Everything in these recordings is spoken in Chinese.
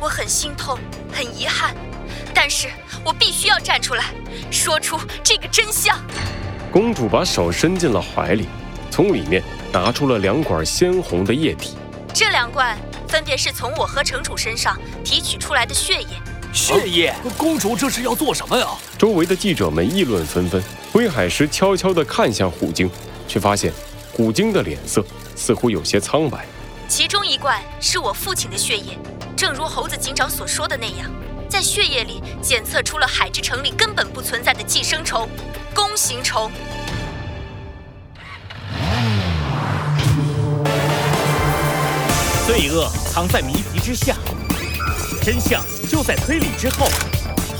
我很心痛，很遗憾，但是我必须要站出来，说出这个真相。公主把手伸进了怀里，从里面拿出了两管鲜红的液体。这两罐分别是从我和城主身上提取出来的血液。血液？公主这是要做什么呀？周围的记者们议论纷纷。灰海石悄悄地看向虎鲸，却发现虎鲸的脸色似乎有些苍白。其中一罐是我父亲的血液，正如猴子警长所说的那样，在血液里检测出了海之城里根本不存在的寄生虫——弓形虫。罪恶藏在谜题之下，真相就在推理之后。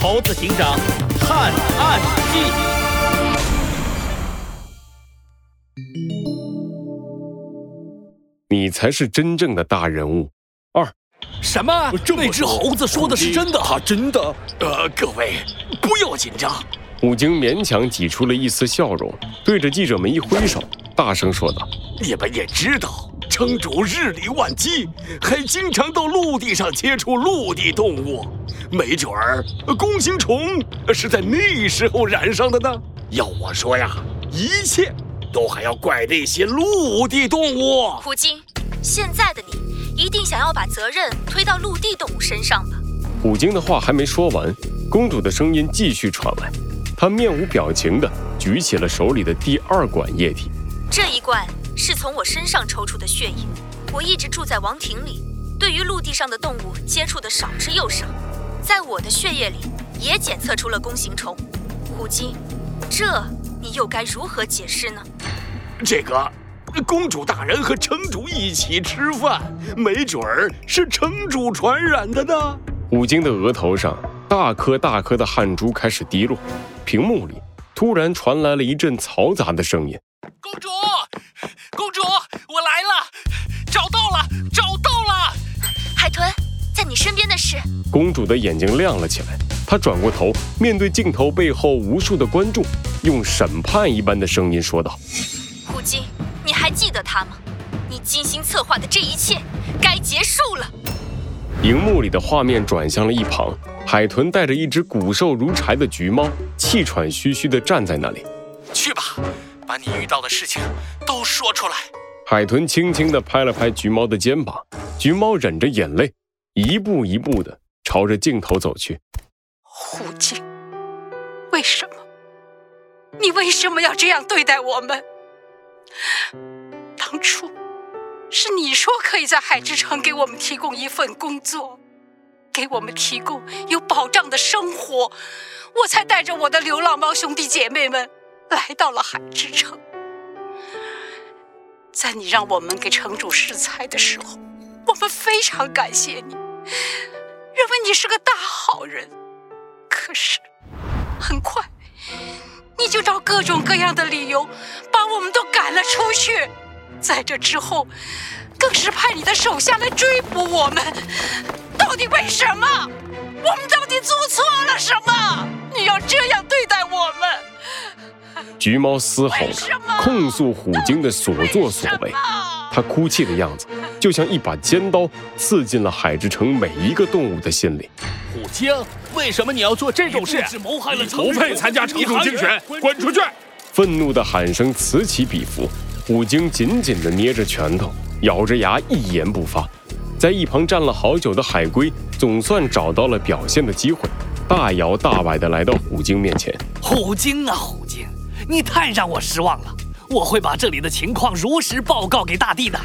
猴子警长探案记。你才是真正的大人物。二，什么？那只猴子说的是真的？他真的？呃，各位不要紧张。武京勉强挤出了一丝笑容，对着记者们一挥手，大声说道：“你们也知道，城主日理万机，还经常到陆地上接触陆地动物，没准儿弓形虫是在那时候染上的呢。要我说呀，一切。”都还要怪那些陆地动物。虎鲸，现在的你一定想要把责任推到陆地动物身上吧？虎鲸的话还没说完，公主的声音继续传来。她面无表情地举起了手里的第二管液体。这一罐是从我身上抽出的血液。我一直住在王庭里，对于陆地上的动物接触的少之又少，在我的血液里也检测出了弓形虫。虎鲸，这。你又该如何解释呢？这个公主大人和城主一起吃饭，没准儿是城主传染的呢。虎鲸的额头上大颗大颗的汗珠开始滴落，屏幕里突然传来了一阵嘈杂的声音：“公主，公主，我来了，找到了，找到了！海豚，在你身边的是……”公主的眼睛亮了起来。她转过头，面对镜头背后无数的观众，用审判一般的声音说道：“虎鲸，你还记得他吗？你精心策划的这一切，该结束了。”荧幕里的画面转向了一旁，海豚带着一只骨瘦如柴的橘猫，气喘吁吁地站在那里。去吧，把你遇到的事情都说出来。海豚轻轻地拍了拍橘猫的肩膀，橘猫忍着眼泪，一步一步地朝着镜头走去。虎鲸，为什么？你为什么要这样对待我们？当初是你说可以在海之城给我们提供一份工作，给我们提供有保障的生活，我才带着我的流浪猫兄弟姐妹们来到了海之城。在你让我们给城主试菜的时候，我们非常感谢你，认为你是个大好人。可是，很快你就找各种各样的理由把我们都赶了出去。在这之后，更是派你的手下来追捕我们。到底为什么？我们到底做错了什么？你要这样对待我们？橘猫嘶吼着控诉虎鲸的所作所为，它哭泣的样子就像一把尖刀刺进了海之城每一个动物的心里。虎鲸。为什么你要做这种事？谋害了不配参加城主竞选，滚出去！愤怒的喊声此起彼伏。虎鲸紧紧地捏着拳头，咬着牙，一言不发。在一旁站了好久的海龟总算找到了表现的机会，大摇大摆地来到虎鲸面前。虎鲸啊，虎鲸，你太让我失望了。我会把这里的情况如实报告给大帝的，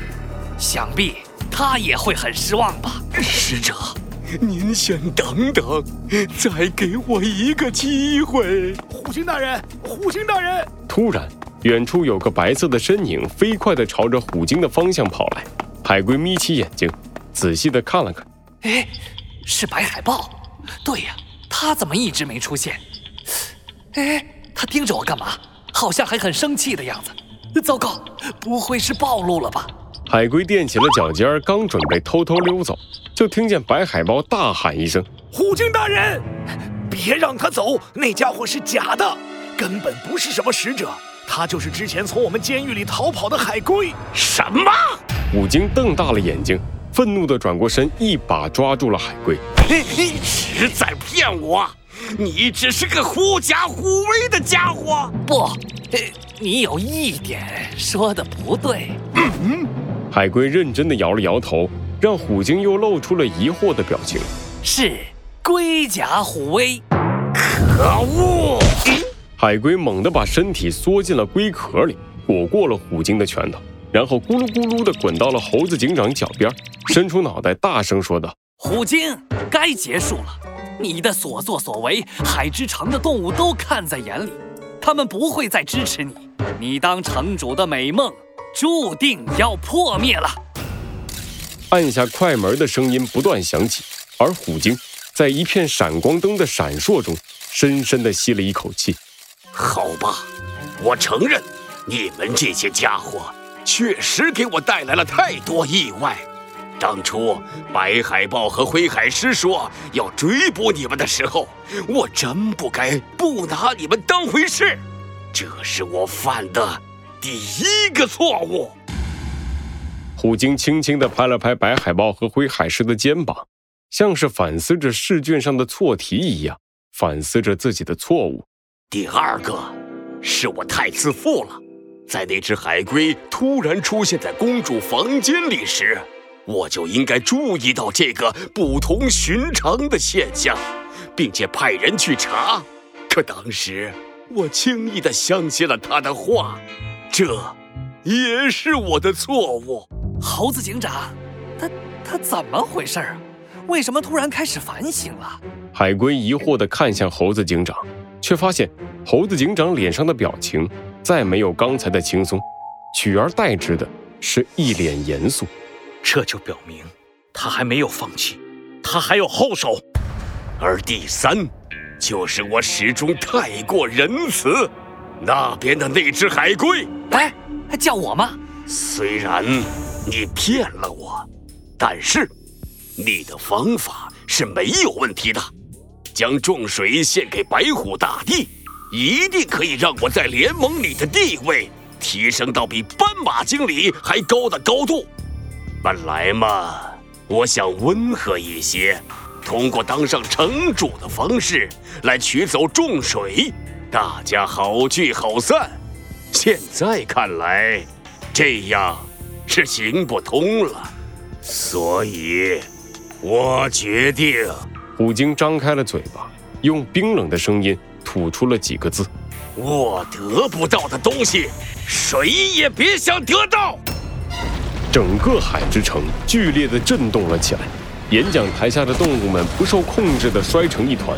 想必他也会很失望吧，使者。您先等等，再给我一个机会。虎鲸大人，虎鲸大人！突然，远处有个白色的身影飞快地朝着虎鲸的方向跑来。海龟眯起眼睛，仔细地看了看。哎，是白海豹。对呀，它怎么一直没出现？哎，他盯着我干嘛？好像还很生气的样子。糟糕，不会是暴露了吧？海龟踮起了脚尖，刚准备偷偷溜走。就听见白海豹大喊一声：“虎鲸大人，别让他走！那家伙是假的，根本不是什么使者，他就是之前从我们监狱里逃跑的海龟。”什么？虎鲸瞪大了眼睛，愤怒地转过身，一把抓住了海龟。嘿嘿，实在骗我！你只是个狐假虎威的家伙。不，你有一点说的不对。海龟认真的摇了摇头，让虎鲸又露出了疑惑的表情。是龟甲虎威。可恶！海龟猛地把身体缩进了龟壳里，躲过了虎鲸的拳头，然后咕噜咕噜地滚到了猴子警长脚边，伸出脑袋，大声说道：“虎鲸，该结束了。你的所作所为，海之城的动物都看在眼里，他们不会再支持你。你当城主的美梦，注定要破灭了。”按下快门的声音不断响起，而虎鲸在一片闪光灯的闪烁中，深深地吸了一口气。好吧，我承认，你们这些家伙确实给我带来了太多意外。当初白海豹和灰海狮说要追捕你们的时候，我真不该不拿你们当回事。这是我犯的第一个错误。虎鲸轻轻地拍了拍白海豹和灰海狮的肩膀，像是反思着试卷上的错题一样，反思着自己的错误。第二个，是我太自负了。在那只海龟突然出现在公主房间里时，我就应该注意到这个不同寻常的现象，并且派人去查。可当时我轻易地相信了他的话，这也是我的错误。猴子警长，他他怎么回事啊？为什么突然开始反省了？海龟疑惑地看向猴子警长，却发现猴子警长脸上的表情再没有刚才的轻松，取而代之的是一脸严肃。这就表明他还没有放弃，他还有后手。而第三，就是我始终太过仁慈。那边的那只海龟，哎，还叫我吗？虽然你骗了我，但是你的方法是没有问题的。将重水献给白虎大帝，一定可以让我在联盟里的地位提升到比斑马经理还高的高度。本来嘛，我想温和一些，通过当上城主的方式来取走重水，大家好聚好散。现在看来，这样是行不通了，所以，我决定。虎鲸张开了嘴巴，用冰冷的声音吐出了几个字：“我得不到的东西，谁也别想得到。”整个海之城剧烈的震动了起来，演讲台下的动物们不受控制的摔成一团。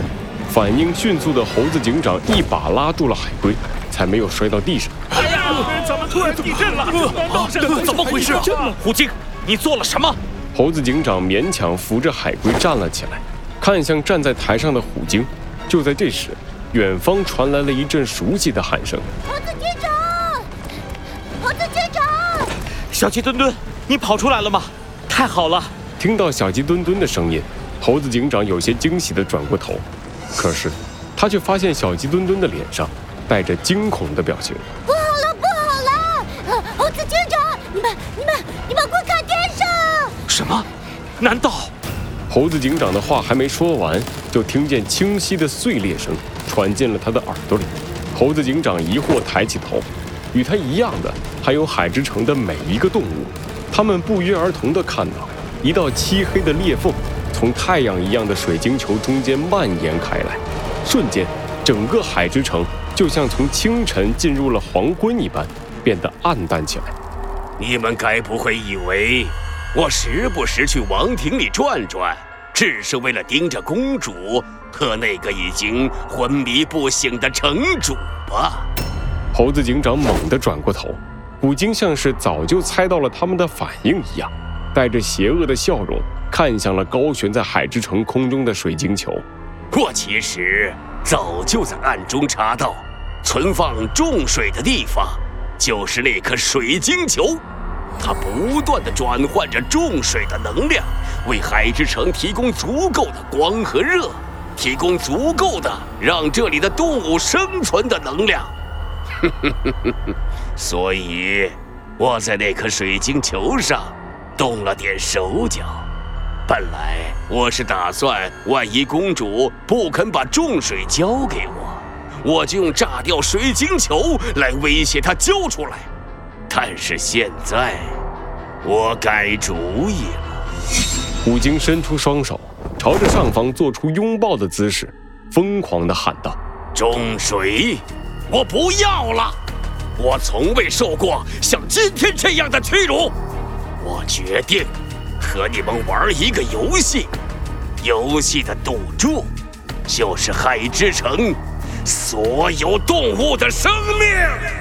反应迅速的猴子警长一把拉住了海龟，才没有摔到地上。哎呀，怎么突然地震了？怎么回事？虎鲸，你做了什么？猴子警长勉强扶着海龟站了起来，看向站在台上的虎鲸。就在这时，远方传来了一阵熟悉的喊声：“猴子警长，猴子警长！”小鸡墩墩，你跑出来了吗？太好了！听到小鸡墩墩的声音，猴子警长有些惊喜地转过头，可是他却发现小鸡墩墩的脸上带着惊恐的表情。不好了，不好了！猴子警长，你们、你们、你们快看天上！什么？难道……猴子警长的话还没说完，就听见清晰的碎裂声传进了他的耳朵里。猴子警长疑惑抬起头。与他一样的还有海之城的每一个动物，他们不约而同地看到一道漆黑的裂缝从太阳一样的水晶球中间蔓延开来，瞬间，整个海之城就像从清晨进入了黄昏一般，变得暗淡起来。你们该不会以为我时不时去王庭里转转，只是为了盯着公主和那个已经昏迷不醒的城主吧？猴子警长猛地转过头，虎鲸像是早就猜到了他们的反应一样，带着邪恶的笑容看向了高悬在海之城空中的水晶球。我其实早就在暗中查到，存放重水的地方就是那颗水晶球，它不断的转换着重水的能量，为海之城提供足够的光和热，提供足够的让这里的动物生存的能量。所以，我在那颗水晶球上动了点手脚。本来我是打算，万一公主不肯把重水交给我，我就用炸掉水晶球来威胁他交出来。但是现在，我改主意了。虎鲸伸出双手，朝着上方做出拥抱的姿势，疯狂地喊道：“重水，我不要了！我从未受过像今天这样的屈辱。我决定。”和你们玩一个游戏，游戏的赌注就是海之城所有动物的生命。